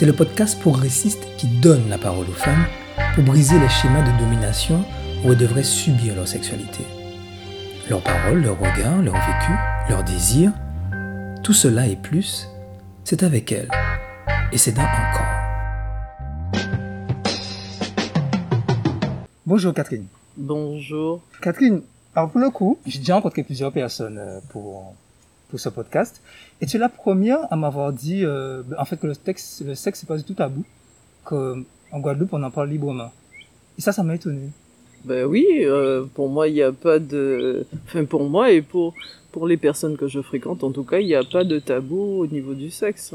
C'est le podcast progressiste qui donne la parole aux femmes pour briser les schémas de domination où elles devraient subir leur sexualité. Leurs paroles, leurs regards, leur vécu, leurs désirs, tout cela et plus, c'est avec elles. Et c'est dans encore. Bonjour Catherine. Bonjour. Catherine, alors pour le coup, j'ai déjà rencontré plusieurs personnes euh, pour, pour ce podcast. Et tu es la première à m'avoir dit, euh, en fait, que le, texte, le sexe, c'est pas du tout tabou. Qu'en Guadeloupe, on en parle librement. Et ça, ça m'a étonné. Ben oui, euh, pour moi, il n'y a pas de... Enfin, pour moi et pour, pour les personnes que je fréquente, en tout cas, il n'y a pas de tabou au niveau du sexe.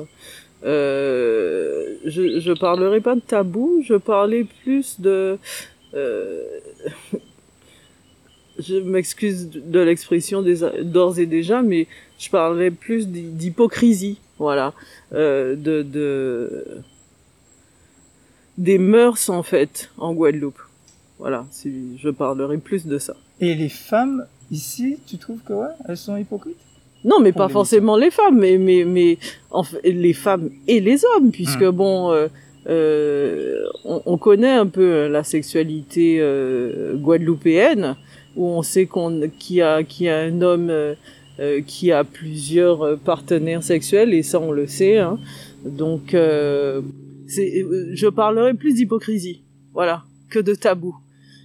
Euh, je, parlerai pas de tabou, je parlais plus de... je m'excuse de l'expression d'ores et déjà, mais je parlais plus d'hypocrisie, voilà, euh, de, de des mœurs en fait en Guadeloupe. Voilà, si je parlerai plus de ça. Et les femmes ici, tu trouves que ouais, elles sont hypocrites? Non, mais pas forcément les femmes, mais mais mais en fait, les femmes et les hommes, puisque hum. bon. Euh, euh, on, on, connaît un peu la sexualité euh, guadeloupéenne, où on sait qu'on qu'il y a qu'il y a un homme euh, euh, qui a plusieurs euh, partenaires sexuels et ça on le sait. Hein. Donc euh, c'est, je parlerai plus d'hypocrisie, voilà, que de tabou,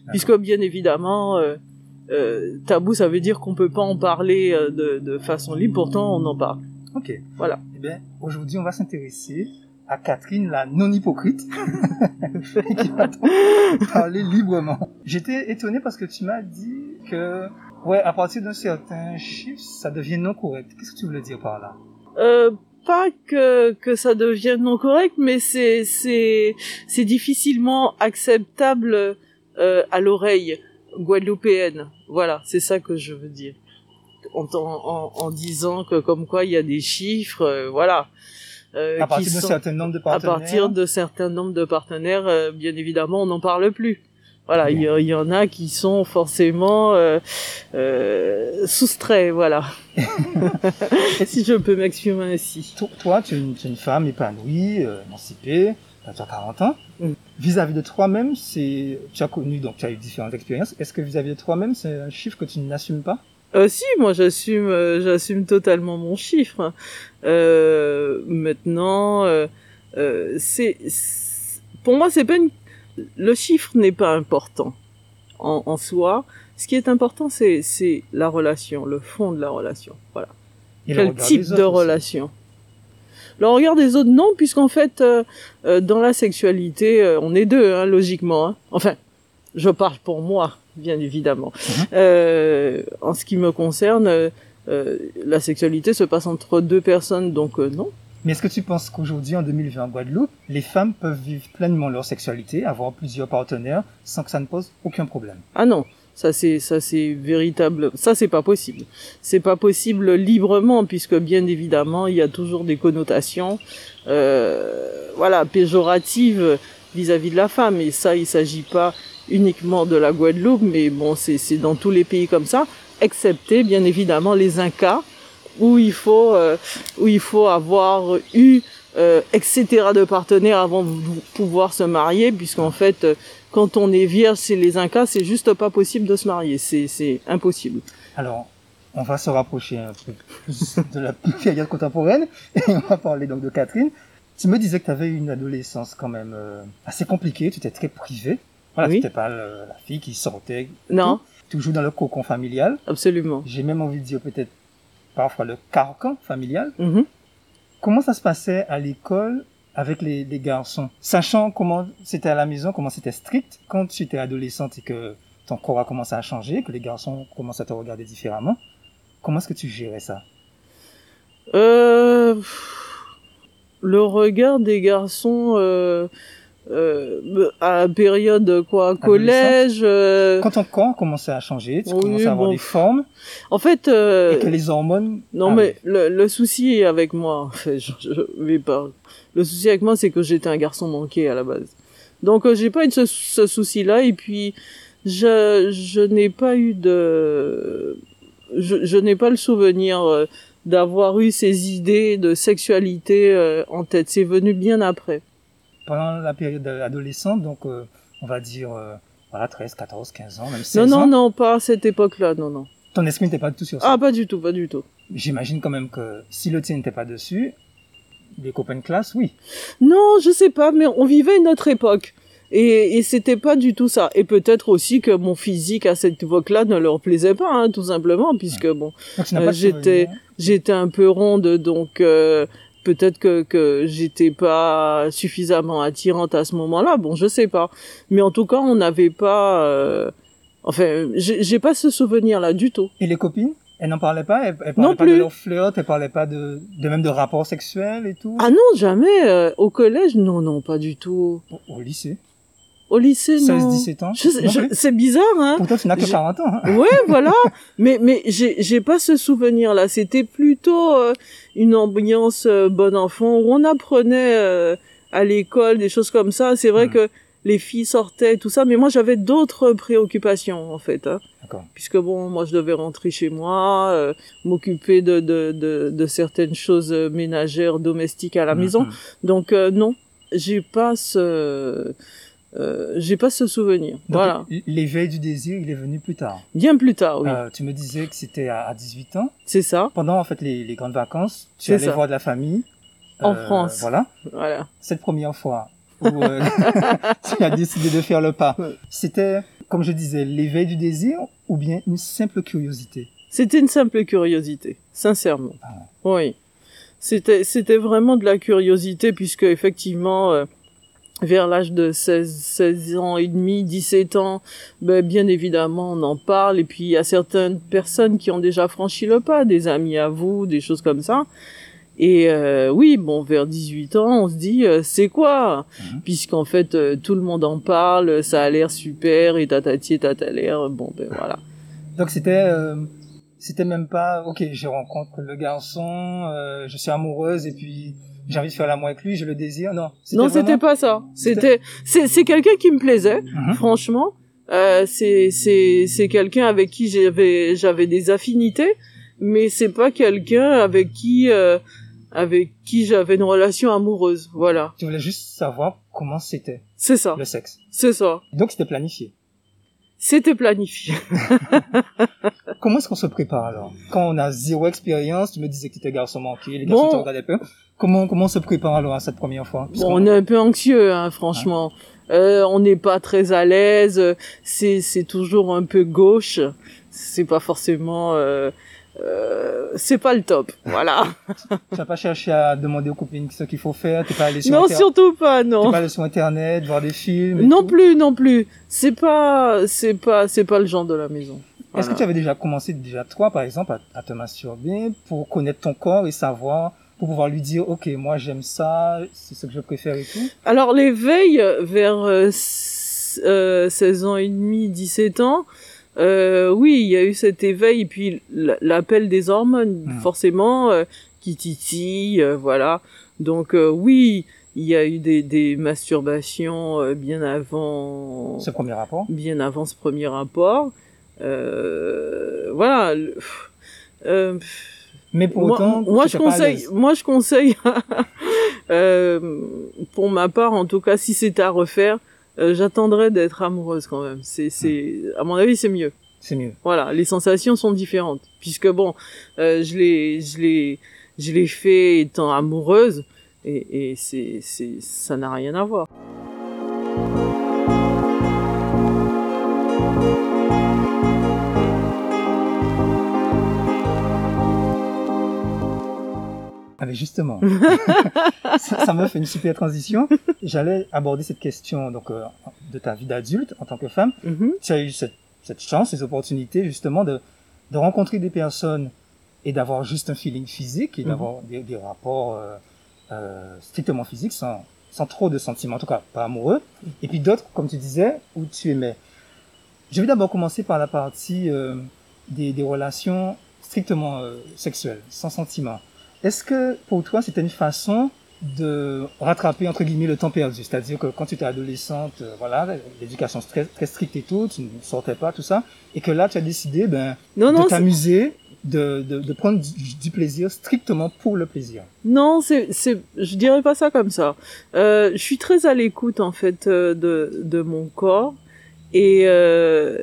puisque bien évidemment. Euh, tabou, ça veut dire qu'on peut pas en parler de, de façon libre, pourtant on en parle. Ok. Voilà. Eh bien, aujourd'hui, on va s'intéresser à Catherine, la non-hypocrite, qui va parler librement. J'étais étonné parce que tu m'as dit que, ouais, à partir d'un certain chiffre, ça devient non correct. Qu'est-ce que tu voulais dire par là? Euh, Pas que que ça devienne non correct, mais c'est c'est c'est difficilement acceptable euh, à l'oreille guadeloupéenne. Voilà, c'est ça que je veux dire. En, en, en, disant que comme quoi il y a des chiffres, euh, voilà. Euh, à partir d'un certain nombre de partenaires. À partir de certains nombres de partenaires, euh, bien évidemment, on n'en parle plus. Voilà, il y, en a qui sont forcément euh, euh soustraits, voilà. si je peux m'exprimer ainsi. Toi, tu es une, tu es une femme épanouie, émancipée, tu as 40 ans. Mm. Vis-à-vis de toi-même, c'est, tu as connu, donc tu as eu différentes expériences. Est-ce que vis-à-vis -vis de toi-même, c'est un chiffre que tu n'assumes pas? Euh, si, moi j'assume, euh, j'assume totalement mon chiffre. Euh, maintenant, euh, euh c'est, pour moi c'est pas une... le chiffre n'est pas important en, en, soi. Ce qui est important, c'est la relation, le fond de la relation. Voilà. Quel type de relation? Le regard des autres, non, puisqu'en fait, dans la sexualité, on est deux, hein, logiquement. Hein. Enfin, je parle pour moi bien évidemment. Mhm. Euh, en ce qui me concerne, euh, la sexualité se passe entre deux personnes, donc euh, non. Mais est-ce que tu penses qu'aujourd'hui, en 2020 en Guadeloupe, les femmes peuvent vivre pleinement leur sexualité, avoir plusieurs partenaires, sans que ça ne pose aucun problème? Ah non, ça c'est ça c'est véritable, ça c'est pas possible. C'est pas possible librement puisque bien évidemment il y a toujours des connotations, euh, voilà, péjoratives vis-à-vis -vis de la femme et ça il s'agit pas uniquement de la Guadeloupe, mais bon, c'est dans tous les pays comme ça, excepté bien évidemment les Incas, où il faut, euh, où il faut avoir eu euh, etc. de partenaires avant de pouvoir se marier, puisqu'en fait, euh, quand on est vierge c'est les Incas, c'est juste pas possible de se marier, c'est impossible. Alors, on va se rapprocher un peu plus de la période contemporaine, et on va parler donc de Catherine. Tu me disais que tu avais une adolescence quand même euh, assez compliquée, tu étais très privée. Voilà, c'était pas la fille qui sortait. Non. toujours dans le cocon familial. Absolument. J'ai même envie de dire peut-être parfois le carcan familial. Mm-hmm. Comment ça se passait à l'école avec les, les, garçons? Sachant comment c'était à la maison, comment c'était strict quand tu étais adolescente et que ton corps a commencé à changer, que les garçons commencent à te regarder différemment. Comment est-ce que tu gérais ça? Euh, Le regard des garçons... Euh euh, à période quoi collège euh... quand ton corps commençait à changer tu commençais à avoir des formes en fait euh... et que les hormones non mais le, le, souci avec moi en fait je, je vais pas. Le souci avec moi c'est que j'étais un garçon manqué à la base. Donc euh, j'ai pas eu ce, ce souci là et puis je je n'ai pas eu de je, je n'ai pas le souvenir euh, d'avoir eu ces idées de sexualité euh, en tête. C'est venu bien après pendant la période adolescente, donc euh, on va dire euh, voilà 13, 14, 15 ans, même 16 non, ans. non, non, pas à cette époque-là, non, non. Ton esprit n'était pas du tout sur ça. Ah, pas du tout, pas du tout. J'imagine quand même que si le tien n'était pas dessus, les copains de classe, oui. Non, je sais pas, mais on vivait une autre époque. Et, et c'était pas du tout ça. Et peut-être aussi que mon physique à cette époque-là ne leur plaisait pas, hein, tout simplement, puisque bon, Euh, j'étais- souvenir. j'étais un peu ronde, donc euh, peut-être que que j'étais pas suffisamment attirante à ce moment-là. Bon, je sais pas. Mais en tout cas, on n'avait pas. euh, Enfin, j'ai pas ce souvenir-là du tout. Et les copines Elles n'en parlaient pas? Elles, elles parlaient Non pas de leur flirt Elles parlaient pas de, de même de rapports sexuels et tout? Ah non, jamais. euh, au collège, non, non, pas du tout. Au, au lycée? Au lycée, non. 16-17 ans Je sais- Non je- plus C'est bizarre, hein. Pourtant, tu n'as que Je- 40 ans. Hein. Ouais, voilà. Mais mais j'ai j'ai pas ce souvenir là. C'était plutôt euh, une ambiance euh, bon enfant où on apprenait euh, à l'école des choses comme ça. C'est vrai Mhm. que les filles sortaient tout ça, mais moi j'avais d'autres préoccupations en fait. Hein. D'accord. Puisque bon, moi je devais rentrer chez moi, euh, m'occuper de, de de de certaines choses euh, ménagères, domestiques à la maison. Mhm. Donc euh, non, j'ai pas ce euh, j'ai pas ce souvenir. Donc, voilà. L'éveil du désir, il est venu plus tard. Bien plus tard, oui. Euh, tu me disais que c'était à, à 18 ans. C'est ça. Pendant en fait les, les grandes vacances, tu allais ça. voir de la famille. En Euh, France. Voilà. Voilà. Cette première fois où tu as décidé de faire le pas, c'était, comme je disais, l'éveil du désir ou bien une simple curiosité? C'était une simple curiosité, sincèrement. Ah Oui. C'était, c'était vraiment de la curiosité puisque effectivement, vers l'âge de 16, 16 ans et demi, 17 ans, ben, bien évidemment, on en parle et puis il y a certaines personnes qui ont déjà franchi le pas, des amis à vous, des choses comme ça. Et euh, oui, bon, vers 18 ans, on se dit, euh, c'est quoi? Mhm. Puisqu'en fait, euh, tout le monde en parle, ça a l'air super, et tatati et tatalaire, bon, ben voilà. Donc c'était, euh, c'était même pas, ok, je rencontre le garçon, euh, je suis amoureuse et puis j'ai envie de faire l'amour avec lui, je le désire. Non. Non, c'était pas ça. C'était- c'est quelqu'un qui me plaisait, Mhm. franchement. Euh, c'est, c'est, c'est quelqu'un avec qui j'avais, j'avais des affinités, mais c'est pas quelqu'un avec qui, euh, avec qui j'avais une relation amoureuse. Voilà. Tu voulais juste savoir comment c'était C'est ça. le sexe. C'est ça. Donc c'était planifié. C'était planifié. Comment est-ce qu'on se prépare alors? Quand on a zéro expérience, tu me disais que tu étais garçon manqué, les Bon. garçons te regardaient peu. Comment, comment on se prépare alors à cette première fois? Bon, on est un peu anxieux, hein, franchement. Euh, on n'est pas très à l'aise. C'est, c'est toujours un peu gauche. C'est pas forcément, euh, euh, c'est pas le top. Voilà. Tu n'as pas cherché à demander aux copines ce qu'il faut faire, tu pas allé sur, non, Inter- surtout pas, t'es non. pas allé sur internet, voir des films. Non tout. plus, non plus. C'est pas, c'est pas, c'est pas le genre de la maison. Est-ce que tu avais déjà commencé, déjà toi par exemple, à, à te masturber pour connaître ton corps et savoir, pour pouvoir lui dire, ok, moi j'aime ça, c'est ce que je préfère et tout? Alors l'éveil vers euh, s- euh, 16 ans et demi, 17 ans, euh, oui, il y a eu cet éveil et puis l'appel des hormones, Mhm. forcément, euh, qui titille, euh, voilà. Donc euh, oui, il y a eu des, des masturbations euh, bien avant, Ce premier rapport bien avant ce premier rapport. Euh, voilà. euh, Mais pour moi, autant, moi je conseille, moi je conseille, euh, pour ma part en tout cas, si c'était à refaire, euh, j'attendrais d'être amoureuse quand même. C'est, c'est, à mon avis, c'est mieux. C'est mieux. Voilà, les sensations sont différentes, puisque bon, euh, je l'ai, je l'ai, je l'ai fait étant amoureuse, et, et c'est, c'est, ça n'a rien à voir. Ah mais justement, ça, ça me fait une super transition. J'allais aborder cette question donc euh, de ta vie d'adulte en tant que femme. Mhm. Tu as eu cette, cette chance, ces opportunités justement de, de rencontrer des personnes et d'avoir juste un feeling physique et d'avoir des, des rapports euh, euh, strictement physiques sans, sans trop de sentiments, en tout cas pas amoureux. Et puis d'autres, comme tu disais, où tu aimais. Je vais d'abord commencer par la partie des, des relations strictement sexuelles, sans sentiments. Est-ce que pour toi c'était une façon de rattraper entre guillemets le temps perdu, c'est-à-dire que quand tu étais adolescente, euh, voilà, l'éducation très, très stricte et tout, tu ne sortais pas tout ça, et que là tu as décidé ben Non, de non, t'amuser de, de, de prendre du, du plaisir strictement pour le plaisir. Non, c'est, c'est, je dirais pas ça comme ça. Euh, je suis très à l'écoute en fait euh, de, de mon corps et euh,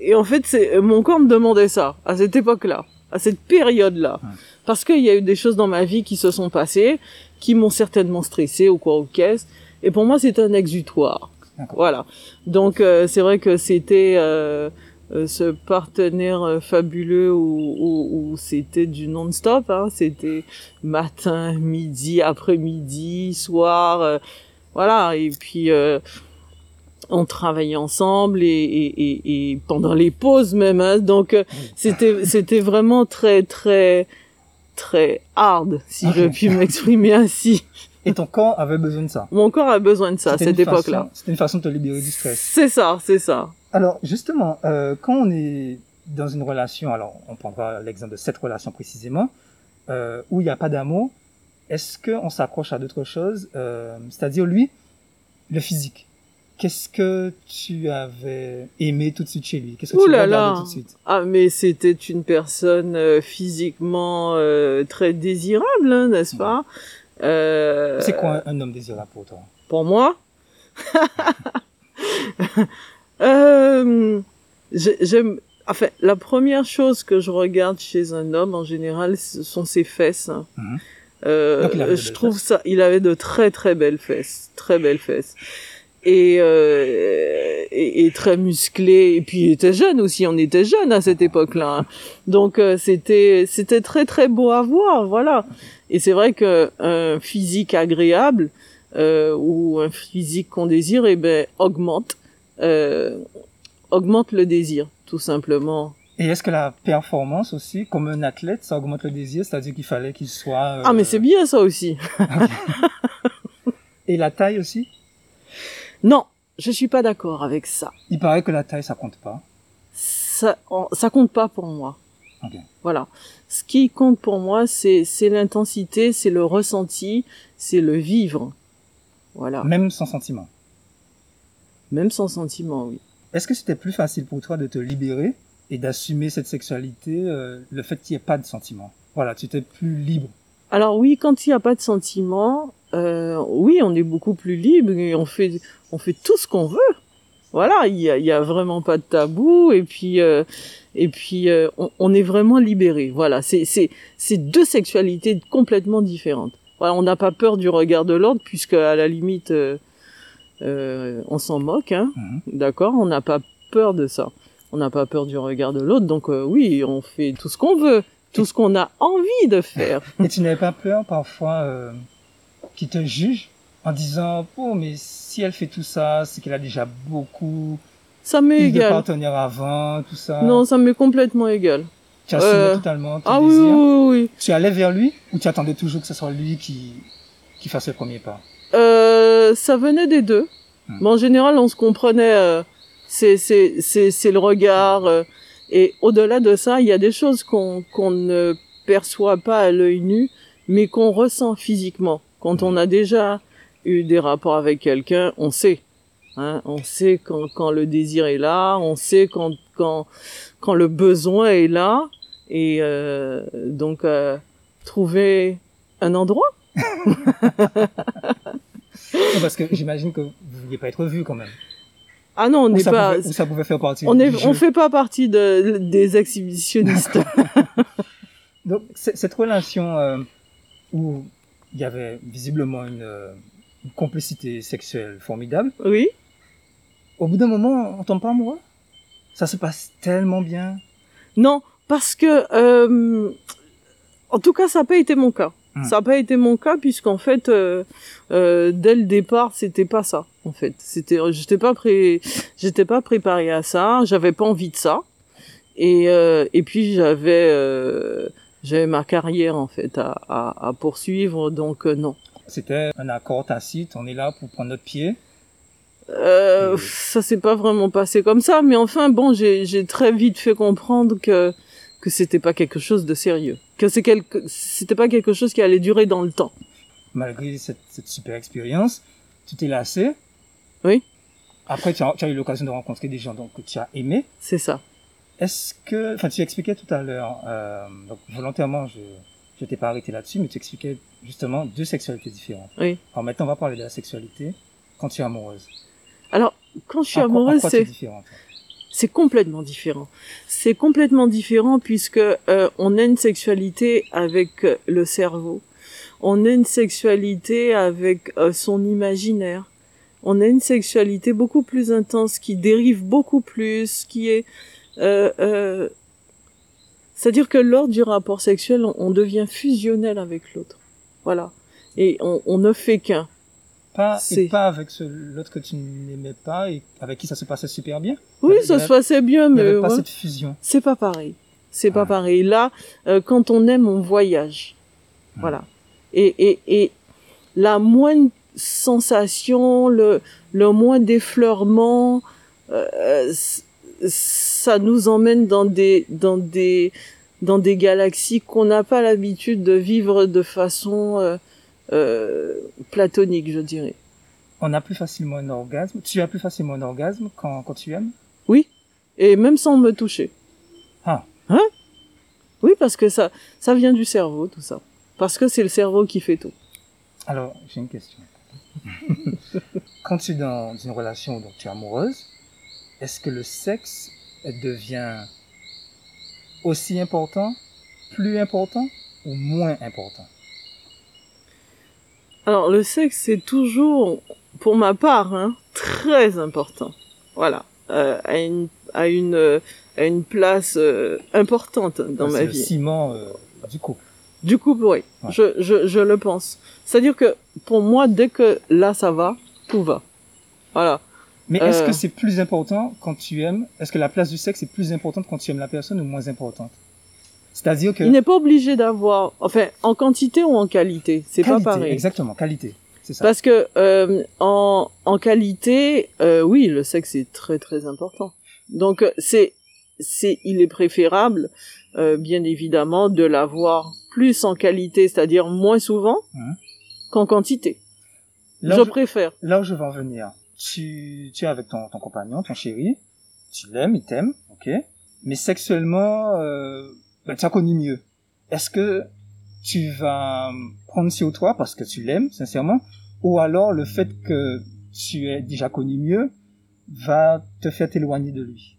et en fait c'est mon corps me demandait ça à cette époque-là, à cette période-là. Parce qu'il y a eu des choses dans ma vie qui se sont passées, qui m'ont certainement stressé ou quoi ou qu'est-ce. Et pour moi c'est un exutoire. Voilà. Donc euh, c'est vrai que c'était euh, euh, ce partenaire euh, fabuleux où, où, où c'était du non-stop. Hein. C'était matin, midi, après-midi, soir. euh, voilà. Et puis euh, on travaillait ensemble et, et, et, et pendant les pauses même. Hein. Donc euh, c'était c'était vraiment très très très hard si je Ok. puis m'exprimer ainsi. Et ton corps avait besoin de ça. Mon corps a besoin de ça à cette époque-là. C'était une façon de te libérer du stress. C'est ça, c'est ça. Alors, justement, euh, quand on est dans une relation, alors on prendra l'exemple de cette relation précisément, euh, où il n'y a pas d'amour, est-ce qu'on s'accroche à d'autres choses euh, C'est-à-dire, lui, le physique? Qu'est-ce que tu avais aimé tout de suite chez lui? Qu'est-ce que Ouh tu là là. tout de suite? Ah, mais c'était une personne euh, physiquement euh, très désirable, hein, n'est-ce pas? Euh, C'est quoi un, un homme désirable pour toi? Pour moi? J'ai- J'aime... Enfin, la première chose que je regarde chez un homme, en général, ce sont ses fesses. hein. Mhm. Donc, je trouve fesses. ça... Il avait de très très belles fesses. Très belles fesses. Et, euh, et, et très musclé. Et puis il était jeune aussi. On était jeunes à cette époque-là. hein. Donc euh, c'était c'était très très beau à voir. Voilà. Et c'est vrai que un physique agréable euh, ou un physique qu'on désire, eh ben augmente euh, augmente le désir, tout simplement. Et est-ce que la performance aussi, comme un athlète, ça augmente le désir? C'est-à-dire qu'il fallait qu'il soit... euh, Ah mais c'est bien ça aussi. Et la taille aussi? Non, je suis pas d'accord avec ça. Il paraît que la taille, ça compte pas. Ça ça compte pas pour moi. Voilà. Ce qui compte pour moi, c'est c'est l'intensité, c'est le ressenti, c'est le vivre. Voilà. Même sans sentiment. Même sans sentiment, oui. Est-ce que c'était plus facile pour toi de te libérer et d'assumer cette sexualité, euh, le fait qu'il n'y ait pas de sentiment? Voilà, tu étais plus libre. Alors oui, quand il n'y a pas de sentiment, euh, oui, on est beaucoup plus libre et on fait, on fait tout ce qu'on veut. Voilà, il y a, y a vraiment pas de tabou et puis, euh, et puis euh, on, on est vraiment libéré. Voilà, c'est, deux sexualités complètement différentes. Voilà, on n'a pas peur du regard de l'autre puisque à la limite, on s'en moque, hein. Mhm. D'accord, on n'a pas peur de ça. On n'a pas peur du regard de l'autre, donc oui, on fait tout ce qu'on veut, tout ce qu'on a envie de faire. Et tu n'avais pas peur parfois qu'ils te jugent en disant Oh, mais si elle fait tout ça, c'est qu'elle a déjà beaucoup Ça m'est eu de égal. partenaires avant, tout ça. Non, ça m'est complètement égal. Tu assumais euh, totalement ton Ah désir. oui, oui, oui. Tu allais vers lui ou tu attendais toujours que ce soit lui qui, qui fasse le premier pas? Euh, ça venait des deux. Hmm. Mais en général, on se comprenait. euh, c'est c'est c'est c'est le regard. euh, et au-delà de ça, il y a des choses qu'on qu'on ne perçoit pas à l'œil nu, mais qu'on ressent physiquement. Quand on a déjà eu des rapports avec quelqu'un, on sait. Hein, on sait quand, quand le désir est là, on sait quand, quand, quand le besoin est là. Et euh, donc, euh, trouver un endroit. Non, Parce que j'imagine que vous ne vouliez pas être vu quand même. Ah non, on n'est pas... pouvait, ou ça pouvait faire partie On est, on fait pas partie de, des exhibitionnistes. Donc, cette relation euh, où il y avait visiblement une, euh, une complicité sexuelle formidable, oui. au bout d'un moment, on tombe pas amoureux Ça se passe tellement bien. Non, parce que, euh, en tout cas, ça n'a pas été mon cas. Hmm. Ça n'a pas été mon cas puisqu'en fait, euh, euh, dès le départ, c'était pas ça. En fait, c'était, j'étais pas pré, j'étais pas préparée à ça. J'avais pas envie de ça. Et et puis j'avais j'avais ma carrière en fait à à, à poursuivre. Donc euh, non. C'était un accord tacite, on est là pour prendre notre pied. Euh, ça s'est pas vraiment passé comme ça, mais enfin bon, j'ai j'ai très vite fait comprendre que que c'était pas quelque chose de sérieux, que c'est quelque c'était pas quelque chose qui allait durer dans le temps. Malgré cette, cette super expérience, tu t'es lassé. Oui. Après, tu as, tu as eu l'occasion de rencontrer des gens donc, que tu as aimés. C'est ça. Est-ce que, enfin, tu expliquais tout à l'heure, euh, donc volontairement, je, je t'ai pas arrêté là-dessus, mais tu expliquais justement deux sexualités différentes. Oui. Alors maintenant, on va parler de la sexualité quand tu es amoureuse. Alors, quand je suis En amoureuse, c'est c'est complètement différent. C'est complètement différent puisque euh, on a une sexualité avec euh, le cerveau. On a une sexualité avec euh, son imaginaire. On a une sexualité beaucoup plus intense qui dérive beaucoup plus, qui est euh, euh, c'est-à-dire que lors du rapport sexuel, on, on devient fusionnel avec l'autre. Voilà. Et on, on ne fait qu'un. Pas, et pas avec l'autre que tu n'aimais pas et avec qui ça se passait super bien. Oui, Il ça se passait bien, Il n'y mais avait pas ouais. cette fusion. c'est pas pareil. C'est pas Ah. pareil. Là, euh, quand on aime, on voyage. Voilà. Et, et, et la moindre sensation, le, le moins d'effleurement, euh, c- ça nous emmène dans des, dans des, dans des galaxies qu'on n'a pas l'habitude de vivre de façon euh, euh, platonique, je dirais. On a plus facilement un orgasme. Tu as plus facilement un orgasme quand, quand tu aimes? Oui. Et même sans me toucher. Ah. Hein? Oui, parce que ça, ça vient du cerveau, tout ça. Parce que c'est le cerveau qui fait tout. Alors, j'ai une question. Quand tu es dans une relation dont tu es amoureuse, est-ce que le sexe devient aussi important, plus important ou moins important? Alors, le sexe, c'est toujours, pour ma part, hein, très important. Voilà. Euh, à une, à une, euh, à une place euh, importante dans C'est ma le vie. ciment euh, du couple. Du coup, oui, Ouais. je, je, je le pense. C'est-à-dire que pour moi, dès que là ça va, tout va. Voilà. Mais est-ce Euh. que c'est plus important quand tu aimes Est-ce que la place du sexe est plus importante quand tu aimes la personne ou moins importante? C'est-à-dire que Il n'est pas obligé d'avoir, enfin, en quantité ou en qualité, c'est pas pareil. Exactement, qualité. C'est ça. Parce que euh, en, en qualité, euh, oui, le sexe est très très important. Donc euh, c'est c'est il est préférable, euh, bien évidemment, de l'avoir plus en qualité, c'est-à-dire moins souvent Mhm. qu'en quantité. Là je je- préfère. là où je vais en venir, tu, tu es avec ton, ton compagnon, ton chéri, tu l'aimes, il t'aime, ok, mais sexuellement, euh, bah, tu as connu mieux. Est-ce que tu vas prendre sur toi parce que tu l'aimes, sincèrement, ou alors le fait que tu aies déjà connu mieux va te faire t'éloigner de lui?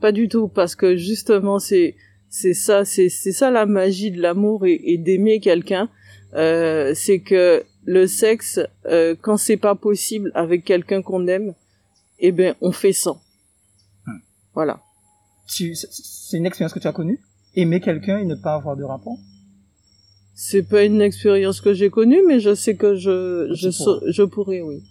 Pas du tout, parce que justement, c'est c'est ça, c'est ça la magie de l'amour et, et d'aimer quelqu'un. Euh, c'est que le sexe, euh, quand c'est pas possible avec quelqu'un qu'on aime, eh ben on fait sans. Hmm. Voilà. tu, c'est- une expérience que tu as connue? Aimer quelqu'un et ne pas avoir de rapport? C'est pas une expérience que j'ai connue, mais je sais que je Tu je pourrais. je pourrais, oui.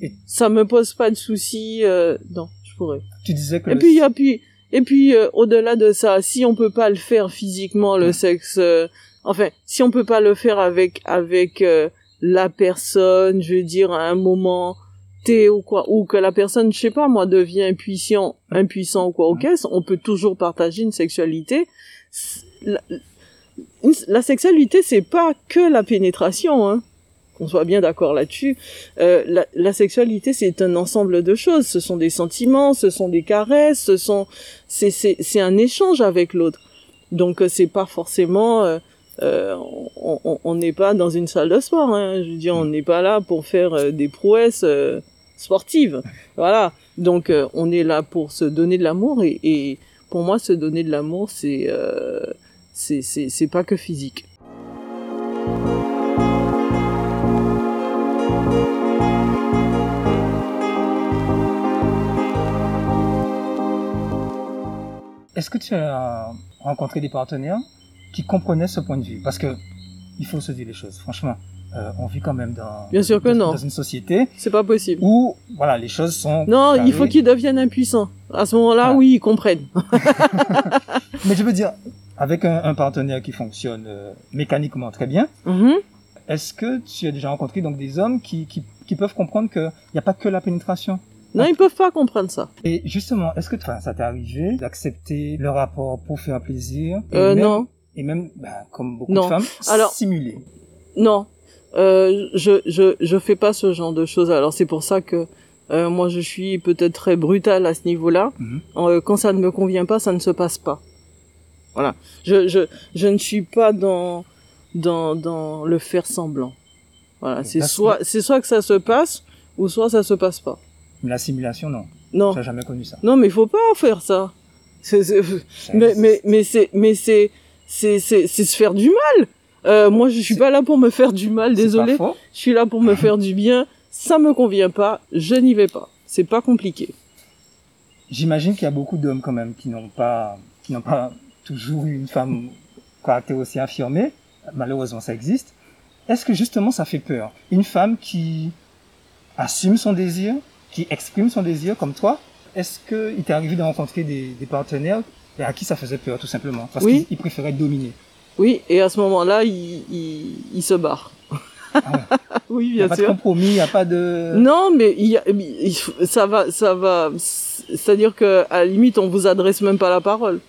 Et- Ça me pose pas de soucis. Euh, non, je pourrais. Tu disais que Et le- puis, a puis, et puis euh, au-delà de ça, si on peut pas le faire physiquement, le Ouais. sexe, euh, enfin, si on peut pas le faire avec avec euh, la personne, je veux dire à un moment T ou quoi, ou que la personne, je sais pas moi, devient impuissant, impuissant ou quoi, ok, on peut toujours partager une sexualité. La, sexualité, c'est pas que la pénétration, hein. Qu'on soit bien d'accord là-dessus. Euh, la, la sexualité, c'est un ensemble de choses. Ce sont des sentiments, ce sont des caresses, ce sont, c'est, c'est, c'est un échange avec l'autre. Donc, euh, c'est pas forcément, euh, euh, on- n'est pas dans une salle de sport. Hein. Je veux dire, on n'est pas là pour faire euh, des prouesses euh, sportives. Voilà. Donc, on est là pour se donner de l'amour et, pour moi, se donner de l'amour, c'est, c'est pas que physique. Est-ce que tu as rencontré des partenaires? Qui comprenaient ce point de vue Parce que il faut se dire les choses. Franchement, euh, on vit quand même dans, Bien sûr que dans, non. dans une société C'est pas possible. où voilà les choses sont. Non, carrées. il faut qu'ils deviennent impuissants. À ce moment-là, Voilà. oui, ils comprennent. Mais je veux dire, avec un, un partenaire qui fonctionne euh, mécaniquement très bien, Mhm. est-ce que tu as déjà rencontré donc des hommes qui, qui, qui peuvent comprendre qu'il n'y a pas que la pénétration? Non, ils peuvent pas comprendre ça. Et justement, est-ce que ça t'est arrivé d'accepter le rapport pour faire plaisir? Euh, non, Et même, ben, comme beaucoup Non. de femmes, Alors- simuler. non. Euh, je, je, je fais pas ce genre de choses. Alors c'est pour ça que Euh, moi, je suis peut-être très brutale à ce niveau-là. Mhm. Euh, quand ça ne me convient pas, ça ne se passe pas. Voilà. Je, je, je ne suis pas dans, dans, dans le faire semblant. Voilà. C'est soit, c'est soit que ça se passe, ou soit ça se passe pas. La simulation, non. Non. J'ai jamais connu ça. Non, mais il faut pas faire ça. Mais, mais, mais c'est, mais c'est, c'est, se faire du mal. Euh, moi, je suis pas là pour me faire du mal, désolé. Je suis là pour me faire du bien. Ça me convient pas, je n'y vais pas. C'est pas compliqué. J'imagine qu'il y a beaucoup d'hommes quand même qui n'ont pas, qui n'ont pas toujours eu une femme caractère aussi affirmé. Malheureusement, ça existe. Est-ce que justement ça fait peur? Une femme qui assume son désir, qui exprime son désir comme toi, est-ce que il t'est arrivé de rencontrer des, des partenaires à qui ça faisait peur tout simplement Parce Oui. qu'ils ils préféraient dominer. Oui, et à ce moment-là, il, il, il se barre. Ah ouais. oui, Il n'y a bien pas de sûr. compromis, il n'y a pas de... Non, mais il y a, il ça va, ça va. C'est-à-dire que à la limite, on vous adresse même pas la parole.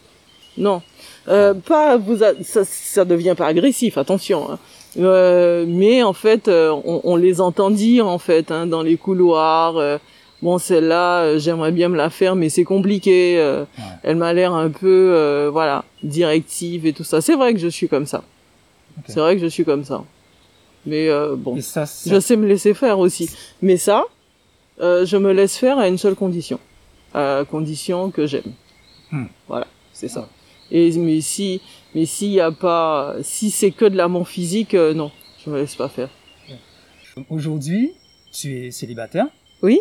Non, euh, pas vous. a- ça, ça devient pas agressif. Attention. hein. Euh, mais en fait, euh, on, on les entend dire en fait hein, dans les couloirs. euh, bon, celle-là, euh, j'aimerais bien me la faire, mais c'est compliqué. euh, Ouais. Elle m'a l'air un peu, euh, voilà, directive et tout ça. C'est vrai que je suis comme ça. C'est vrai que je suis comme ça. Mais euh, bon. Et ça, ça- Je sais me laisser faire aussi. Mais ça, je me laisse faire à une seule condition. À condition que j'aime. Hmm. Voilà, c'est ça. Et mais si mais s'il y a pas si c'est que de l'amour physique non, je me laisse pas faire. Aujourd'hui, tu es célibataire. Oui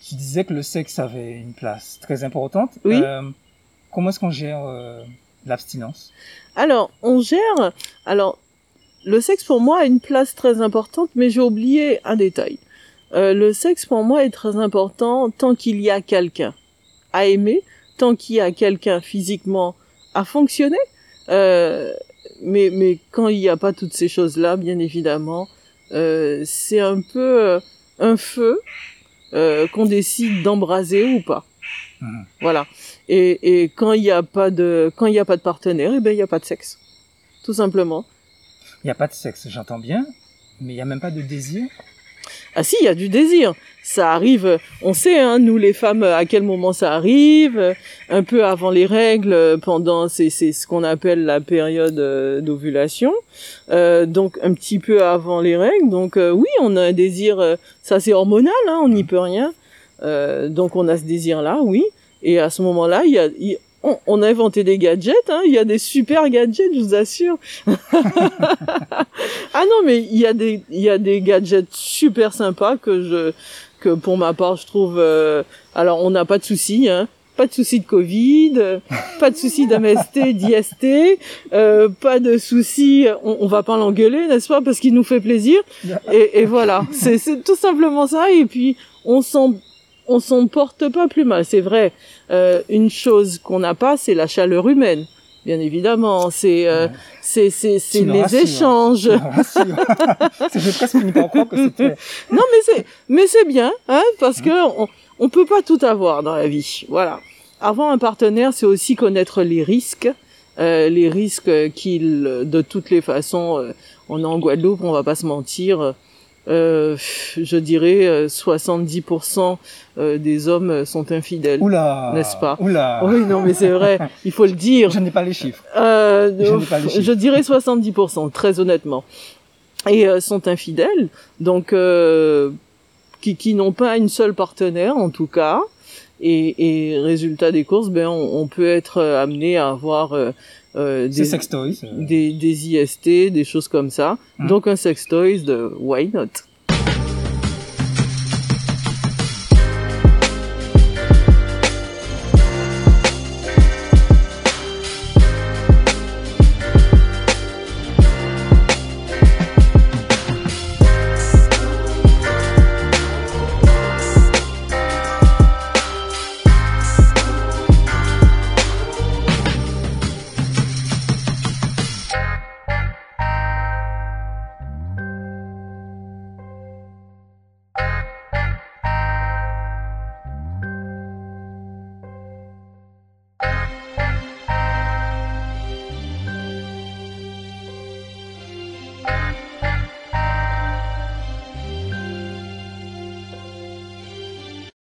Tu disais que le sexe avait une place très importante. Oui. Euh, comment est-ce qu'on gère euh, l'abstinence? Alors, on gère alors le sexe pour moi a une place très importante mais j'ai oublié un détail. Euh, le sexe pour moi est très important tant qu'il y a quelqu'un à aimer, tant qu'il y a quelqu'un physiquement à fonctionner. Euh, mais, mais quand il n'y a pas toutes ces choses-là, bien évidemment, euh, c'est un peu un feu euh, qu'on décide d'embraser ou pas. Mhm. Voilà. Et, et quand il n'y a pas de quand il y a pas de partenaire, eh ben il n'y a pas de sexe, tout simplement. Il n'y a pas de sexe, j'entends bien, mais il n'y a même pas de désir. Ah si, il y a du désir. Ça arrive, on sait, hein, nous les femmes, à quel moment ça arrive, un peu avant les règles, pendant, c'est, ce qu'on appelle la période euh, d'ovulation, Euh, donc un petit peu avant les règles. Donc euh, oui, on a un désir, ça c'est hormonal, hein, on n'y peut rien. Donc on a ce désir-là, oui. Et à ce moment-là, il y a, il- on, on a inventé des gadgets, hein, il y a des super gadgets, je vous assure. Ah non, mais il y a des il y a des gadgets super sympas que je que pour ma part je trouve. euh, alors on n'a pas de soucis, hein. Pas de soucis de Covid, euh, pas de soucis d'MST, d'IST, euh, pas de soucis, on, on va pas l'engueuler, n'est-ce pas, parce qu'il nous fait plaisir. Et, et voilà, c'est c'est tout simplement ça. Et puis on s'en on s'en porte pas plus mal, c'est vrai. Euh, une chose qu'on n'a pas, c'est la chaleur humaine, bien évidemment. C'est euh, Ouais. c'est c'est c'est Tu me les rassures. échanges. J'ai presque croire que c'était... Non, mais c'est, mais c'est bien, hein, parce que on, on peut pas tout avoir dans la vie. Voilà. Avoir un partenaire, c'est aussi connaître les risques, euh, les risques qu'il, de toutes les façons, euh, on est en Guadeloupe, on va pas se mentir. Euh, je dirais euh, 70% euh, des hommes sont infidèles. Oula N'est-ce pas? Oula Oui, non, mais c'est vrai, il faut le dire. Je n'ai pas les chiffres. Euh, Je pas les chiffres. je dirais 70%, très honnêtement. Et euh, sont infidèles, donc euh, qui, qui n'ont pas une seule partenaire en tout cas. Et, et résultat des courses, ben on, on peut être euh, amené à avoir euh, des, sextoys. euh, des, des IST, des choses comme ça. Hmm. Donc un sextoys de why not?